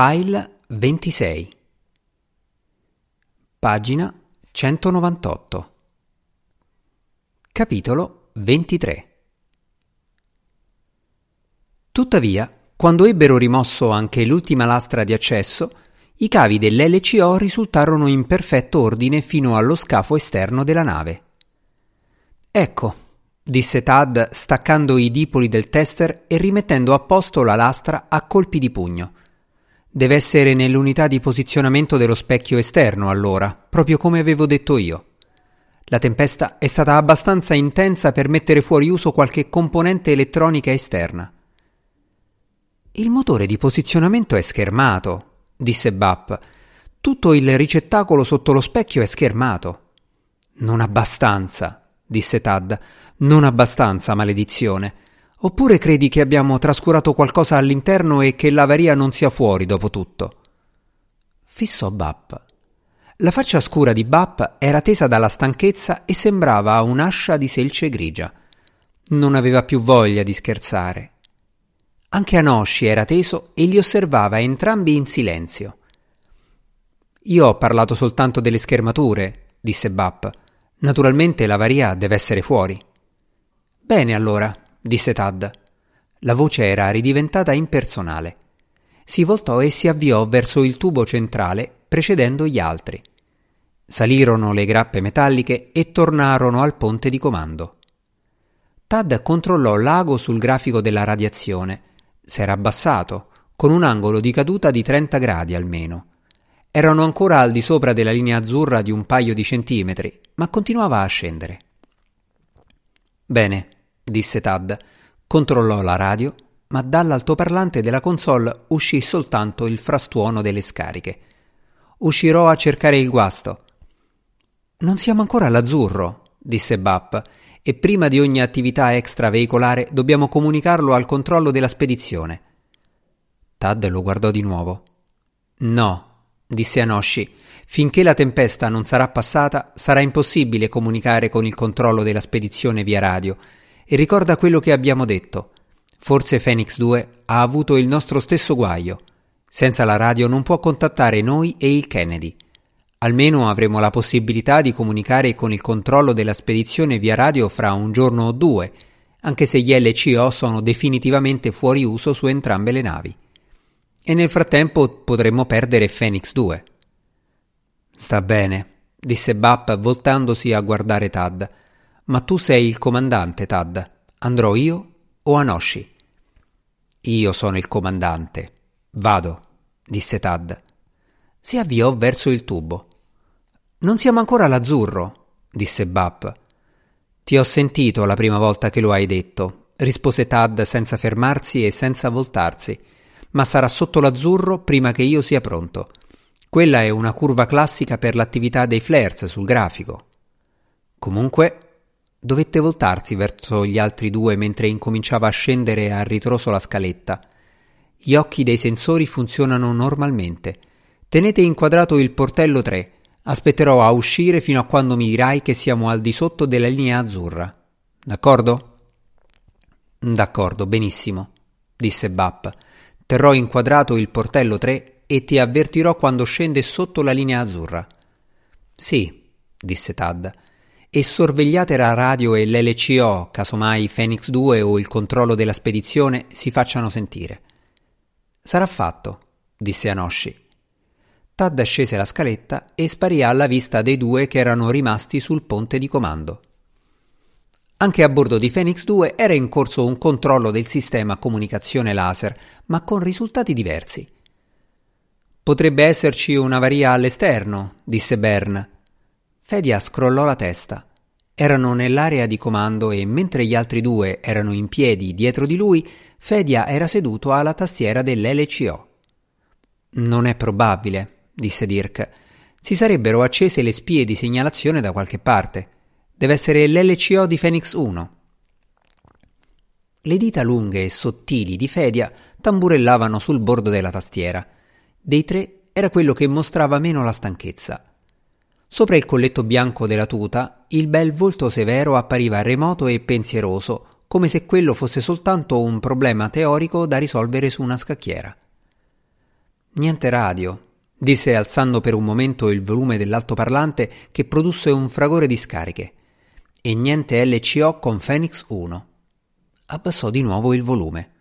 File 26 Pagina 198 Capitolo 23 Tuttavia, quando ebbero rimosso anche l'ultima lastra di accesso, i cavi dell'LCO risultarono in perfetto ordine fino allo scafo esterno della nave. Ecco, disse Tad staccando i dipoli del tester e rimettendo a posto la lastra a colpi di pugno. Deve essere nell'unità di posizionamento dello specchio esterno, allora, proprio come avevo detto io. La tempesta è stata abbastanza intensa per mettere fuori uso qualche componente elettronica esterna. Il motore di posizionamento è schermato, disse Bap. Tutto il ricettacolo sotto lo specchio è schermato. Non abbastanza, disse Tad. Non abbastanza, maledizione. Oppure credi che abbiamo trascurato qualcosa all'interno e che l'avaria non sia fuori dopo tutto? Fissò Bap. La faccia scura di Bap era tesa dalla stanchezza e sembrava un'ascia di selce grigia. Non aveva più voglia di scherzare. Anche Anoshi era teso e li osservava entrambi in silenzio. Io ho parlato soltanto delle schermature, disse Bap. Naturalmente l'avaria deve essere fuori. Bene allora, disse Tad. La voce era ridiventata impersonale. Si voltò e si avviò verso il tubo centrale, precedendo gli altri. Salirono le grappe metalliche e tornarono al ponte di comando. Tad controllò l'ago sul grafico della radiazione S'era abbassato, con un angolo di caduta di 30 gradi almeno. Erano ancora al di sopra della linea azzurra di un paio di centimetri, ma continuava a scendere. Bene, disse Tad. Controllò la radio, ma dall'altoparlante della console uscì soltanto il frastuono delle scariche. Uscirò a cercare il guasto. Non siamo ancora all'azzurro, disse Bap, e prima di ogni attività extraveicolare dobbiamo comunicarlo al controllo della spedizione. Tad lo guardò di nuovo. No, disse Anoshi, finché la tempesta non sarà passata sarà impossibile comunicare con il controllo della spedizione via radio. E ricorda quello che abbiamo detto. Forse Phoenix 2 ha avuto il nostro stesso guaio. Senza la radio non può contattare noi e il Kennedy. Almeno avremo la possibilità di comunicare con il controllo della spedizione via radio fra un giorno o due, anche se gli LCO sono definitivamente fuori uso su entrambe le navi. E nel frattempo potremmo perdere Phoenix 2. Sta bene, disse Bap voltandosi a guardare Tad. Ma tu sei il comandante, Tad. Andrò io o Anoshi? Io sono il comandante. Vado, disse Tad. Si avviò verso il tubo. Non siamo ancora all'azzurro, disse Bap. Ti ho sentito la prima volta che lo hai detto, rispose Tad senza fermarsi e senza voltarsi, ma sarà sotto l'azzurro prima che io sia pronto. Quella è una curva classica per l'attività dei flares sul grafico. Comunque, dovette voltarsi verso gli altri due mentre incominciava a scendere a ritroso la scaletta. Gli occhi dei sensori funzionano normalmente. Tenete inquadrato il portello 3 Aspetterò a uscire fino a quando mi dirai che siamo al di sotto della linea azzurra. D'accordo? D'accordo, benissimo, disse Bap. Terrò inquadrato il portello 3 e ti avvertirò quando scende sotto la linea azzurra. Sì, disse Tad. E sorvegliate la radio e l'LCO, casomai Phoenix 2 o il controllo della spedizione si facciano sentire. Sarà fatto, disse Anoshi. Tad scese la scaletta e sparì alla vista dei due che erano rimasti sul ponte di comando. Anche a bordo di Phoenix 2 era in corso un controllo del sistema comunicazione laser, ma con risultati diversi. Potrebbe esserci un'avaria all'esterno, disse Bern. Fedia scrollò la testa. Erano nell'area di comando e mentre gli altri due erano in piedi dietro di lui, Fedia era seduto alla tastiera dell'LCO. Non è probabile, disse Dirk. Si sarebbero accese le spie di segnalazione da qualche parte. Deve essere l'LCO di Phoenix 1. Le dita lunghe e sottili di Fedia tamburellavano sul bordo della tastiera. Dei tre era quello che mostrava meno la stanchezza. Sopra il colletto bianco della tuta, il bel volto severo appariva remoto e pensieroso, come se quello fosse soltanto un problema teorico da risolvere su una scacchiera. Niente radio, disse alzando per un momento il volume dell'altoparlante che produsse un fragore di scariche. E niente LCO con Phoenix 1. Abbassò di nuovo il volume.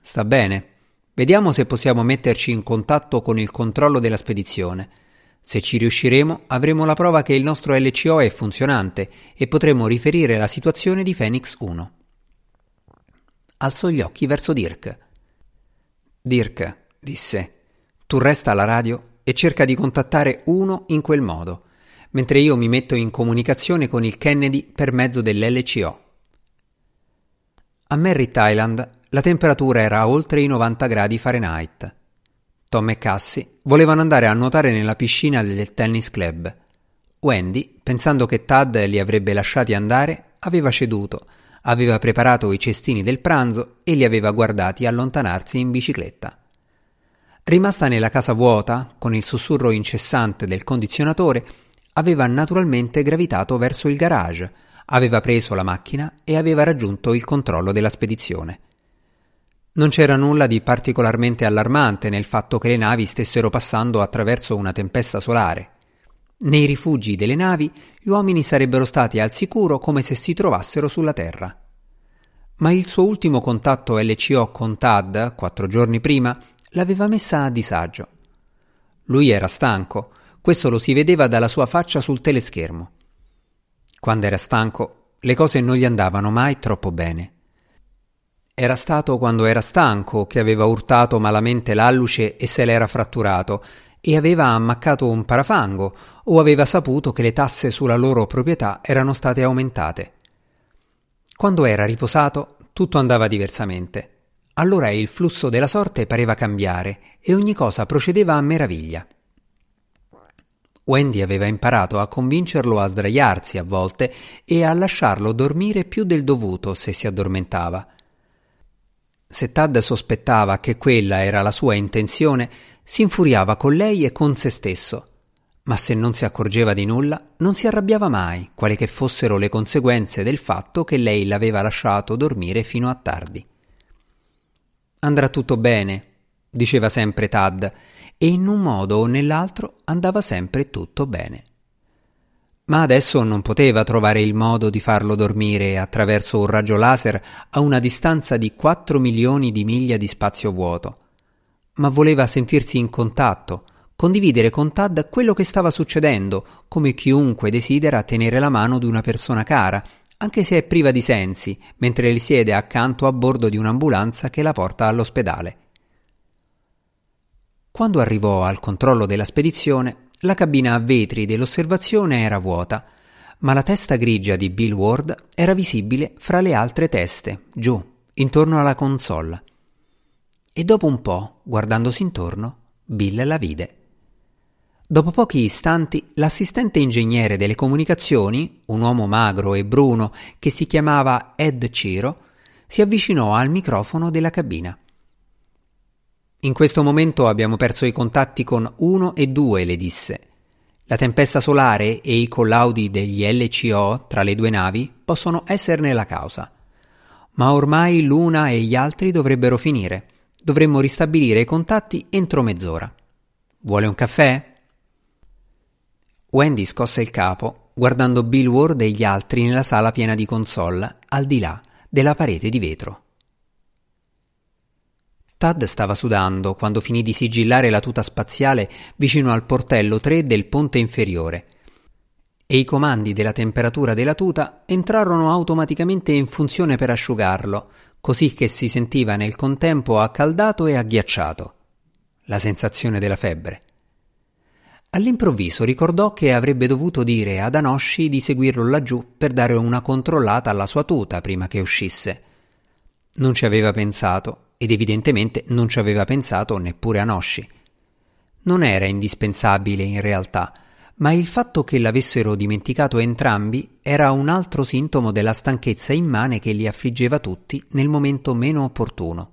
Sta bene. Vediamo se possiamo metterci in contatto con il controllo della spedizione. Se ci riusciremo, avremo la prova che il nostro LCO è funzionante e potremo riferire la situazione di Phoenix 1. Alzò gli occhi verso Dirk. Dirk, disse, tu resta alla radio e cerca di contattare uno in quel modo, mentre io mi metto in comunicazione con il Kennedy per mezzo dell'LCO. A Merritt Island la temperatura era oltre i 90 gradi Fahrenheit. Tom e Cassie volevano andare a nuotare nella piscina del tennis club. Wendy, pensando che Tad li avrebbe lasciati andare, aveva ceduto, aveva preparato i cestini del pranzo e li aveva guardati allontanarsi in bicicletta. Rimasta nella casa vuota, con il sussurro incessante del condizionatore, aveva naturalmente gravitato verso il garage, aveva preso la macchina e aveva raggiunto il controllo della spedizione. Non c'era nulla di particolarmente allarmante nel fatto che le navi stessero passando attraverso una tempesta solare. Nei rifugi delle navi gli uomini sarebbero stati al sicuro come se si trovassero sulla Terra. Ma il suo ultimo contatto LCO con Tad, quattro giorni prima, l'aveva messa a disagio. Lui era stanco, questo lo si vedeva dalla sua faccia sul teleschermo. Quando era stanco, le cose non gli andavano mai troppo bene. Era stato quando era stanco che aveva urtato malamente l'alluce e se l'era fratturato, e aveva ammaccato un parafango, o aveva saputo che le tasse sulla loro proprietà erano state aumentate. Quando era riposato, tutto andava diversamente. Allora il flusso della sorte pareva cambiare e ogni cosa procedeva a meraviglia. Wendy aveva imparato a convincerlo a sdraiarsi a volte e a lasciarlo dormire più del dovuto se si addormentava. Se Tad sospettava che quella era la sua intenzione, si infuriava con lei e con se stesso. Ma se non si accorgeva di nulla, non si arrabbiava mai, quali che fossero le conseguenze del fatto che lei l'aveva lasciato dormire fino a tardi. Andrà tutto bene, diceva sempre Tad, e in un modo o nell'altro andava sempre tutto bene. Ma adesso non poteva trovare il modo di farlo dormire attraverso un raggio laser a una distanza di 4 milioni di miglia di spazio vuoto. Ma voleva sentirsi in contatto, condividere con Tad quello che stava succedendo, come chiunque desidera tenere la mano di una persona cara anche se è priva di sensi, mentre risiede accanto a bordo di un'ambulanza che la porta all'ospedale. Quando arrivò al controllo della spedizione, la cabina a vetri dell'osservazione era vuota, ma la testa grigia di Bill Ward era visibile fra le altre teste, giù, intorno alla console. E dopo un po', guardandosi intorno, Bill la vide. Dopo pochi istanti, l'assistente ingegnere delle comunicazioni, un uomo magro e bruno che si chiamava Ed Ciro, si avvicinò al microfono della cabina. In questo momento abbiamo perso i contatti con 1 e 2, le disse. La tempesta solare e i collaudi degli LCO tra le due navi possono esserne la causa. Ma ormai l'una e gli altri dovrebbero finire. Dovremmo ristabilire i contatti entro mezz'ora. Vuole un caffè? Wendy scosse il capo, guardando Bill Ward e gli altri nella sala piena di console, al di là della parete di vetro. Tad stava sudando quando finì di sigillare la tuta spaziale vicino al portello 3 del ponte inferiore e i comandi della temperatura della tuta entrarono automaticamente in funzione per asciugarlo, così che si sentiva nel contempo accaldato e agghiacciato. La sensazione della febbre. All'improvviso ricordò che avrebbe dovuto dire ad Anosci di seguirlo laggiù per dare una controllata alla sua tuta prima che uscisse. Non ci aveva pensato, ed evidentemente non ci aveva pensato neppure Anosci. Non era indispensabile in realtà, ma il fatto che l'avessero dimenticato entrambi era un altro sintomo della stanchezza immane che li affliggeva tutti nel momento meno opportuno.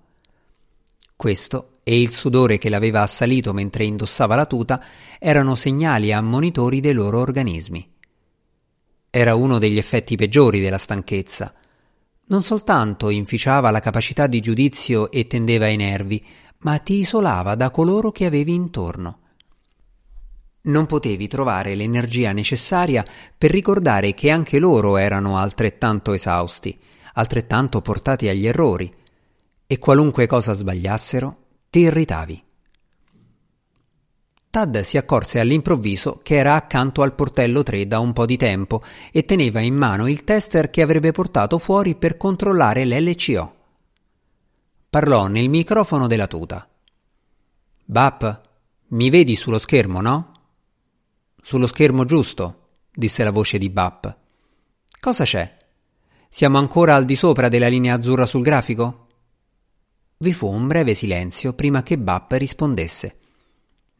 Questo e il sudore che l'aveva assalito mentre indossava la tuta erano segnali ammonitori dei loro organismi. Era uno degli effetti peggiori della stanchezza. Non soltanto inficiava la capacità di giudizio e tendeva ai nervi, ma ti isolava da coloro che avevi intorno. Non potevi trovare l'energia necessaria per ricordare che anche loro erano altrettanto esausti, altrettanto portati agli errori, e qualunque cosa sbagliassero, ti irritavi. Tad si accorse all'improvviso che era accanto al portello 3 da un po' di tempo e teneva in mano il tester che avrebbe portato fuori per controllare l'LCO. Parlò nel microfono della tuta. Bap, mi vedi sullo schermo, no? Sullo schermo giusto, disse la voce di Bap. Cosa c'è? Siamo ancora al di sopra della linea azzurra sul grafico? Vi fu un breve silenzio prima che Bap rispondesse.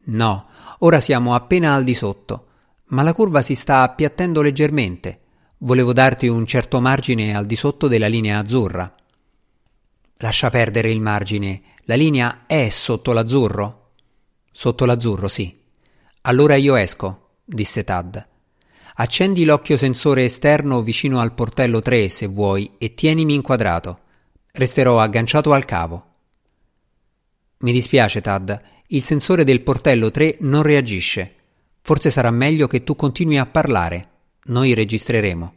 No, ora siamo appena al di sotto, ma la curva si sta appiattendo leggermente. Volevo darti un certo margine al di sotto della linea azzurra. Lascia perdere il margine. La linea è sotto l'azzurro? Sotto l'azzurro, sì. Allora io esco, disse Tad. Accendi l'occhio sensore esterno vicino al portello 3 se vuoi e tienimi inquadrato. Resterò agganciato al cavo. Mi dispiace, Tad, il sensore del portello 3 non reagisce. Forse sarà meglio che tu continui a parlare. Noi registreremo.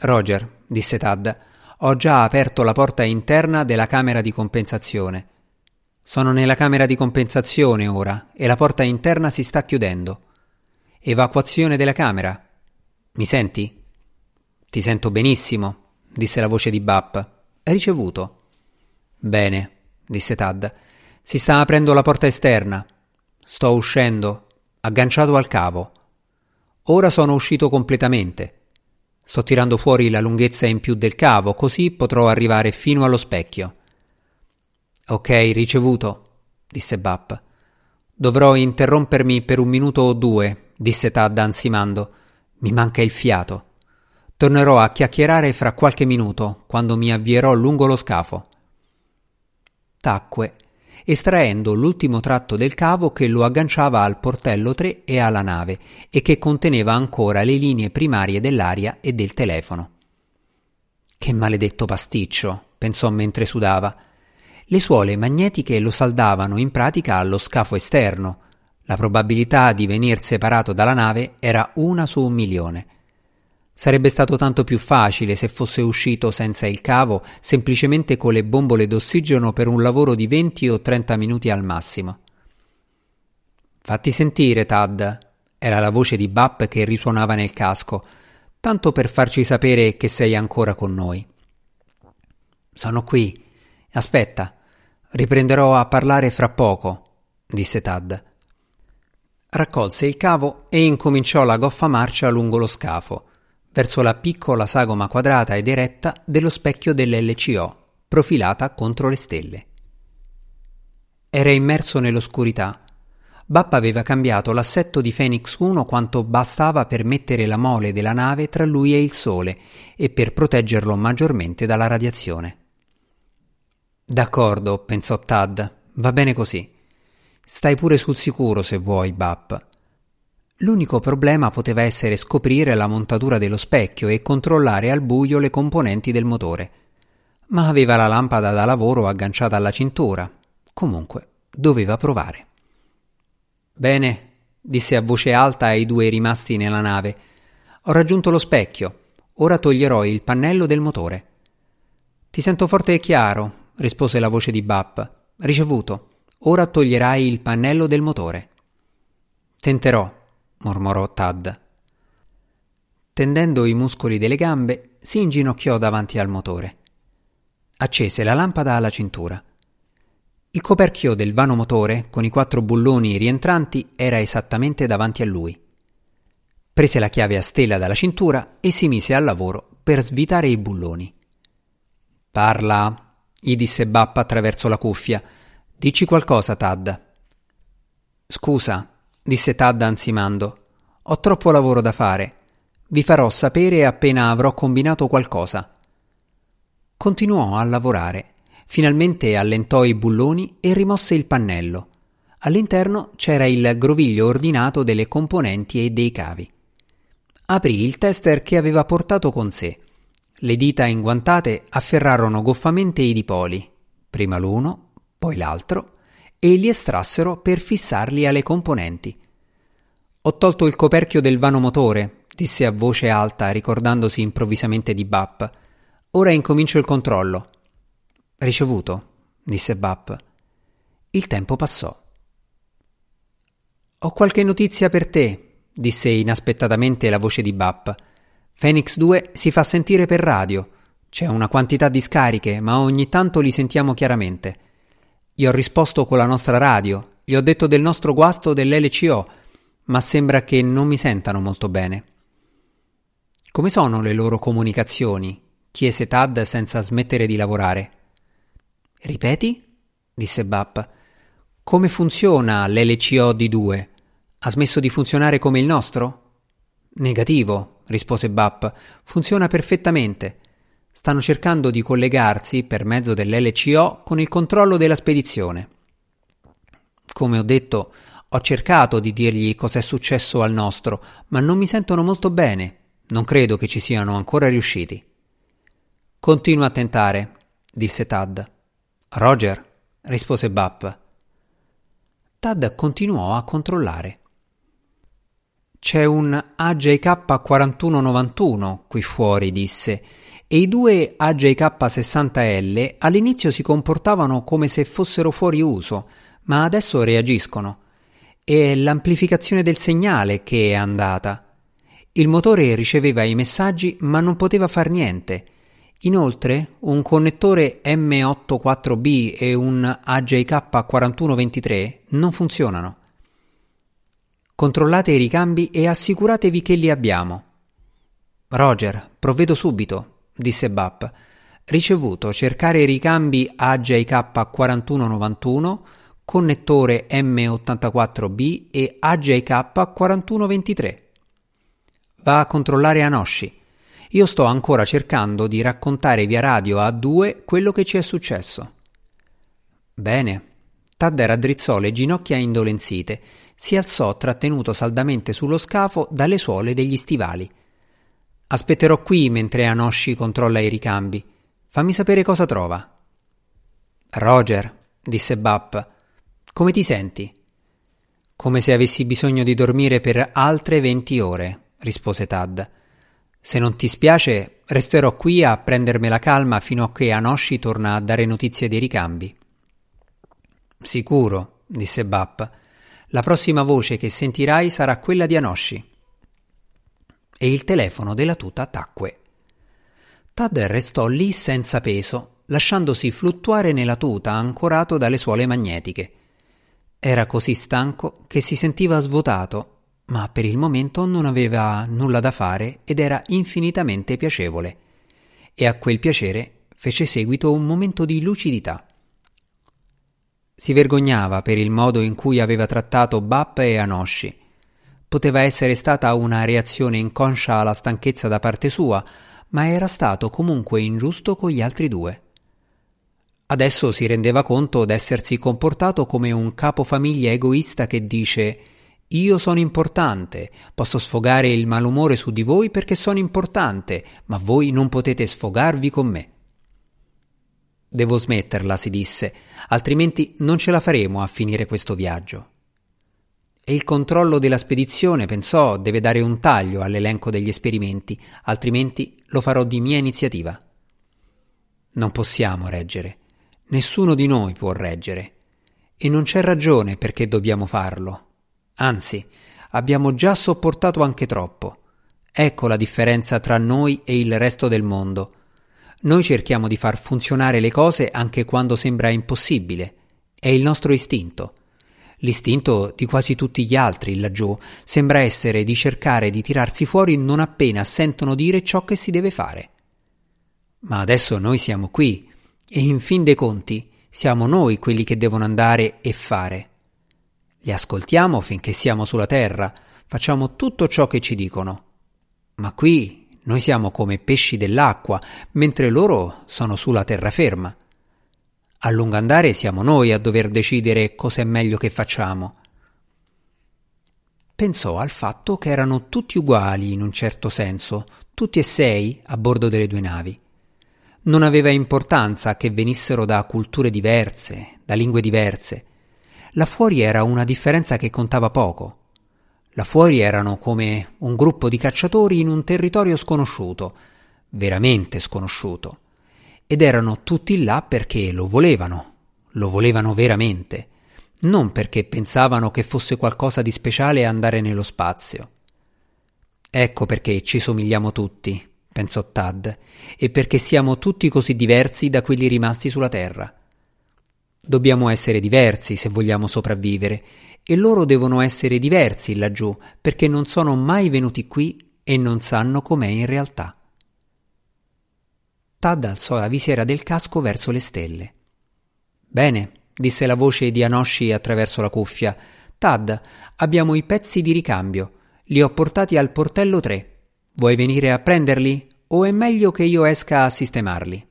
Roger, disse Tad, ho già aperto la porta interna della camera di compensazione. Sono nella camera di compensazione ora e la porta interna si sta chiudendo. Evacuazione della camera. Mi senti? Ti sento benissimo, disse la voce di Bap. Ricevuto. Bene, disse Tad. Si sta aprendo la porta esterna. Sto uscendo, agganciato al cavo. Ora sono uscito completamente. Sto tirando fuori la lunghezza in più del cavo, così potrò arrivare fino allo specchio. Ok, ricevuto, disse Bap. Dovrò interrompermi per un minuto o due, disse Tad ansimando. Mi manca il fiato. Tornerò a chiacchierare fra qualche minuto, quando mi avvierò lungo lo scafo. Tacque estraendo l'ultimo tratto del cavo che lo agganciava al portello 3 e alla nave e che conteneva ancora le linee primarie dell'aria e del telefono. Che maledetto pasticcio, pensò mentre sudava. Le suole magnetiche lo saldavano in pratica allo scafo esterno. La probabilità di venir separato dalla nave era una su un milione. Sarebbe stato tanto più facile se fosse uscito senza il cavo, semplicemente con le bombole d'ossigeno per un lavoro di 20 o 30 minuti al massimo. Fatti sentire, Tad. Era la voce di Bap che risuonava nel casco, tanto per farci sapere che sei ancora con noi. Sono qui. Aspetta, riprenderò a parlare fra poco, disse Tad. Raccolse il cavo e incominciò la goffa marcia lungo lo scafo verso la piccola sagoma quadrata ed eretta dello specchio dell'LCO, profilata contro le stelle. Era immerso nell'oscurità. Bappa aveva cambiato l'assetto di Phoenix 1 quanto bastava per mettere la mole della nave tra lui e il Sole e per proteggerlo maggiormente dalla radiazione. D'accordo, pensò Tad, va bene così. Stai pure sul sicuro se vuoi, Bap. L'unico problema poteva essere scoprire la montatura dello specchio e controllare al buio le componenti del motore. Ma aveva la lampada da lavoro agganciata alla cintura. Comunque, doveva provare. Bene, disse a voce alta ai due rimasti nella nave. Ho raggiunto lo specchio. Ora toglierò il pannello del motore. Ti sento forte e chiaro, rispose la voce di Bap. Ricevuto. Ora toglierai il pannello del motore. Tenterò, mormorò Tad. Tendendo i muscoli delle gambe, si inginocchiò davanti al motore. Accese la lampada alla cintura. Il coperchio del vano motore, con i quattro bulloni rientranti, era esattamente davanti a lui. Prese la chiave a stella dalla cintura e si mise al lavoro per svitare i bulloni. Parla, gli disse Bappa attraverso la cuffia. Dici qualcosa, Tad. Scusa, disse Tad ansimando. Ho troppo lavoro da fare. Vi farò sapere appena avrò combinato qualcosa. Continuò a lavorare. Finalmente allentò i bulloni e rimosse il pannello. All'interno c'era il groviglio ordinato delle componenti e dei cavi. Aprì il tester che aveva portato con sé. Le dita inguantate afferrarono goffamente i dipoli, prima l'uno, poi l'altro, e li estrassero per fissarli alle componenti. Ho tolto il coperchio del vano motore, disse a voce alta, ricordandosi improvvisamente di Bap. Ora incomincio il controllo. Ricevuto, disse Bap. Il tempo passò. Ho qualche notizia per te, disse inaspettatamente la voce di Bap. Phoenix 2 si fa sentire per radio. C'è una quantità di scariche, ma ogni tanto li sentiamo chiaramente. Gli ho risposto con la nostra radio, gli ho detto del nostro guasto dell'LCO, ma sembra che non mi sentano molto bene. Come sono le loro comunicazioni? chiese Tad senza smettere di lavorare. Ripeti? disse Bap. Come funziona l'LCO di 2? Ha smesso di funzionare come il nostro? Negativo, rispose Bap. Funziona perfettamente. Stanno cercando di collegarsi per mezzo dell'LCO con il controllo della spedizione. Come ho detto, ho cercato di dirgli cos'è successo al nostro, ma non mi sentono molto bene. Non credo che ci siano ancora riusciti. Continua a tentare, disse Tad. Roger, rispose Bap. Tad continuò a controllare. C'è un AJK4191 qui fuori, disse, e i due AJK60L all'inizio si comportavano come se fossero fuori uso, ma adesso reagiscono. È l'amplificazione del segnale che è andata. Il motore riceveva i messaggi ma non poteva far niente Inoltre, un connettore M84B e un AJK4123 non funzionano. Controllate i ricambi e assicuratevi che li abbiamo. Roger, provvedo subito, disse Bap. Ricevuto cercare ricambi AJK4191, connettore M84B e AJK4123. Va a controllare Anoshi. Io sto ancora cercando di raccontare via radio a due quello che ci è successo. Bene. Tad raddrizzò le ginocchia indolenzite, si alzò trattenuto saldamente sullo scafo dalle suole degli stivali. Aspetterò qui mentre Anoshi controlla i ricambi. Fammi sapere cosa trova. Roger, disse Bap, come ti senti? Come se avessi bisogno di dormire per altre venti ore, rispose Tad. Se non ti spiace, resterò qui a prendermela calma fino a che Anoshi torna a dare notizie dei ricambi. Sicuro, disse Bap. La prossima voce che sentirai sarà quella di Anoshi. E il telefono della tuta tacque. Tad restò lì senza peso, lasciandosi fluttuare nella tuta ancorato dalle suole magnetiche. Era così stanco che si sentiva svuotato ma per il momento non aveva nulla da fare ed era infinitamente piacevole. E a quel piacere fece seguito un momento di lucidità. Si vergognava per il modo in cui aveva trattato Bap e Anoshi. Poteva essere stata una reazione inconscia alla stanchezza da parte sua, ma era stato comunque ingiusto con gli altri due. Adesso si rendeva conto d'essersi comportato come un capofamiglia egoista che dice io sono importante, posso sfogare il malumore su di voi perché sono importante, ma voi non potete sfogarvi con me. Devo smetterla, si disse, altrimenti non ce la faremo a finire questo viaggio. E il controllo della spedizione, pensò, deve dare un taglio all'elenco degli esperimenti, altrimenti lo farò di mia iniziativa. Non possiamo reggere. Nessuno di noi può reggere. E non c'è ragione perché dobbiamo farlo. Anzi, abbiamo già sopportato anche troppo. Ecco la differenza tra noi e il resto del mondo. Noi cerchiamo di far funzionare le cose anche quando sembra impossibile. È il nostro istinto. L'istinto di quasi tutti gli altri laggiù sembra essere di cercare di tirarsi fuori non appena sentono dire ciò che si deve fare. Ma adesso noi siamo qui e in fin dei conti siamo noi quelli che devono andare e fare. Li ascoltiamo finché siamo sulla terra, facciamo tutto ciò che ci dicono. Ma qui noi siamo come pesci dell'acqua, mentre loro sono sulla terraferma. A lungo andare siamo noi a dover decidere cos'è meglio che facciamo. Pensò al fatto che erano tutti uguali in un certo senso, tutti e sei a bordo delle due navi. Non aveva importanza che venissero da culture diverse, da lingue diverse. Là fuori era una differenza che contava poco. Là fuori erano come un gruppo di cacciatori in un territorio sconosciuto, veramente sconosciuto. Ed erano tutti là perché lo volevano, lo volevano veramente, non perché pensavano che fosse qualcosa di speciale andare nello spazio. Ecco perché ci somigliamo tutti, pensò Tad, e perché siamo tutti così diversi da quelli rimasti sulla Terra. Dobbiamo essere diversi se vogliamo sopravvivere, e loro devono essere diversi laggiù, perché non sono mai venuti qui e non sanno com'è in realtà. Tad alzò la visiera del casco verso le stelle. Bene, disse la voce di Anoshi attraverso la cuffia. Tad, abbiamo i pezzi di ricambio. Li ho portati al portello 3. Vuoi venire a prenderli? O è meglio che io esca a sistemarli?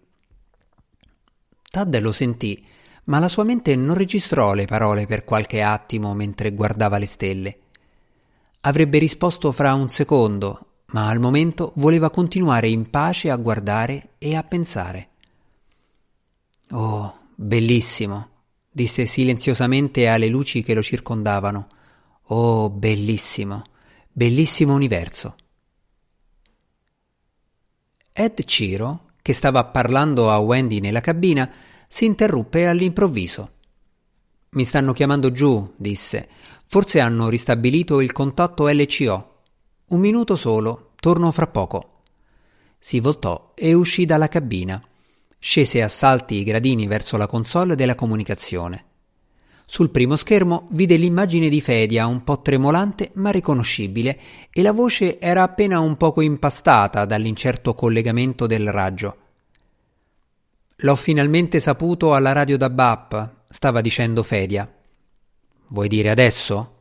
Tad lo sentì, ma la sua mente non registrò le parole per qualche attimo mentre guardava le stelle. Avrebbe risposto fra un secondo, ma al momento voleva continuare in pace a guardare e a pensare. Oh, bellissimo, disse silenziosamente alle luci che lo circondavano. Oh, bellissimo, bellissimo universo. Ed Ciro, che stava parlando a Wendy nella cabina, si interruppe all'improvviso. Mi stanno chiamando giù, disse. Forse hanno ristabilito il contatto LCO. Un minuto solo, torno fra poco. Si voltò e uscì dalla cabina. Scese a salti i gradini verso la console della comunicazione. Sul primo schermo vide l'immagine di Fedia un po' tremolante ma riconoscibile e la voce era appena un poco impastata dall'incerto collegamento del raggio. L'ho finalmente saputo alla radio da BAP, stava dicendo Fedia. Vuoi dire adesso?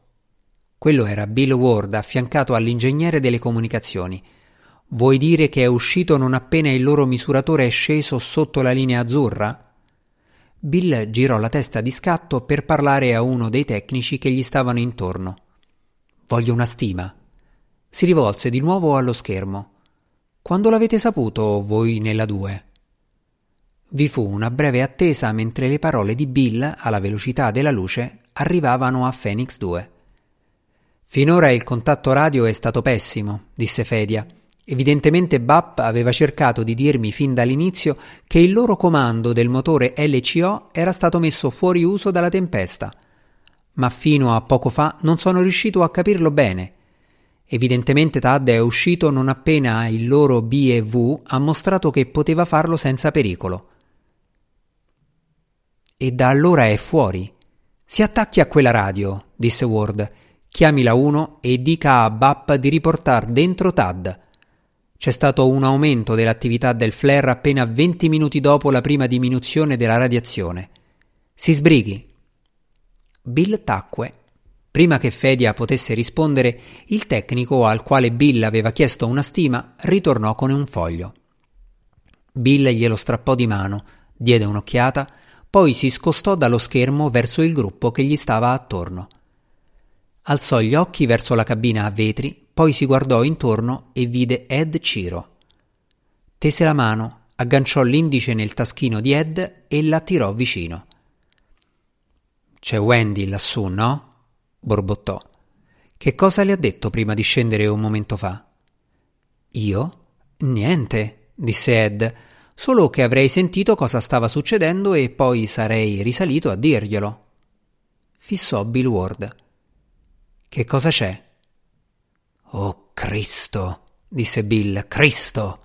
Quello era Bill Ward affiancato all'ingegnere delle comunicazioni. Vuoi dire che è uscito non appena il loro misuratore è sceso sotto la linea azzurra? Bill girò la testa di scatto per parlare a uno dei tecnici che gli stavano intorno. Voglio una stima. Si rivolse di nuovo allo schermo. Quando l'avete saputo voi nella 2? Vi fu una breve attesa mentre le parole di Bill, alla velocità della luce, arrivavano a Phoenix 2. Finora il contatto radio è stato pessimo, disse Fedia. Evidentemente BAP aveva cercato di dirmi fin dall'inizio che il loro comando del motore LCO era stato messo fuori uso dalla tempesta. Ma fino a poco fa non sono riuscito a capirlo bene. Evidentemente Tad è uscito non appena il loro BV ha mostrato che poteva farlo senza pericolo. E da allora è fuori. Si attacchi a quella radio, disse Ward. Chiami la 1 e dica a BAP di riportar dentro Tad. C'è stato un aumento dell'attività del flare appena 20 minuti dopo la prima diminuzione della radiazione. Si sbrighi. Bill tacque. Prima che Fedia potesse rispondere, il tecnico al quale Bill aveva chiesto una stima ritornò con un foglio. Bill glielo strappò di mano, diede un'occhiata, poi si scostò dallo schermo verso il gruppo che gli stava attorno. Alzò gli occhi verso la cabina a vetri poi si guardò intorno e vide Ed Ciro. Tese la mano, agganciò l'indice nel taschino di Ed e l'attirò vicino. C'è Wendy lassù, no? borbottò. Che cosa le ha detto prima di scendere un momento fa? Io? Niente, disse Ed, solo che avrei sentito cosa stava succedendo e poi sarei risalito a dirglielo. Fissò Bill Ward. Che cosa c'è? Oh Cristo, disse Bill, Cristo.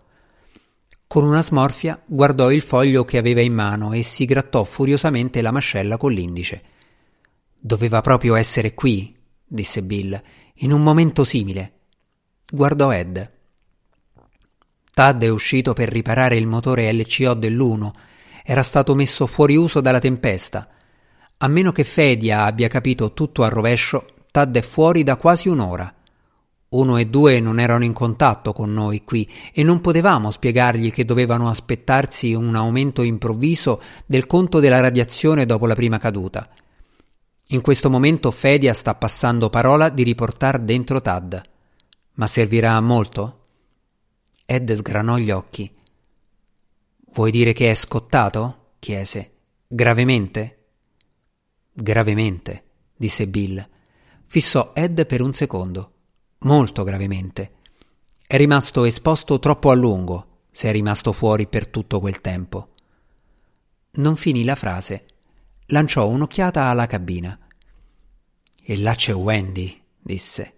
Con una smorfia guardò il foglio che aveva in mano e si grattò furiosamente la mascella con l'indice. Doveva proprio essere qui, disse Bill, in un momento simile. Guardò Ed. Tad è uscito per riparare il motore LCO dell'1. Era stato messo fuori uso dalla tempesta. A meno che Fedia abbia capito tutto al rovescio, Tad è fuori da quasi un'ora. Uno e due non erano in contatto con noi qui e non potevamo spiegargli che dovevano aspettarsi un aumento improvviso del conto della radiazione dopo la prima caduta. In questo momento Fedia sta passando parola di riportar dentro Tad. Ma servirà a molto? Ed sgranò gli occhi. Vuoi dire che è scottato? chiese. Gravemente? Gravemente, disse Bill. Fissò Ed per un secondo. Molto gravemente. È rimasto esposto troppo a lungo, se è rimasto fuori per tutto quel tempo. Non finì la frase. Lanciò un'occhiata alla cabina. E là c'è Wendy, disse.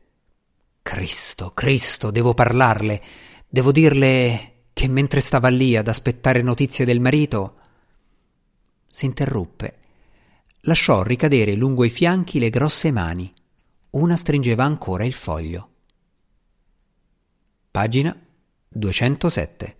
Cristo, Cristo, devo parlarle. Devo dirle che mentre stava lì ad aspettare notizie del marito. S'interruppe. Lasciò ricadere lungo i fianchi le grosse mani. Una stringeva ancora il foglio. Pagina 207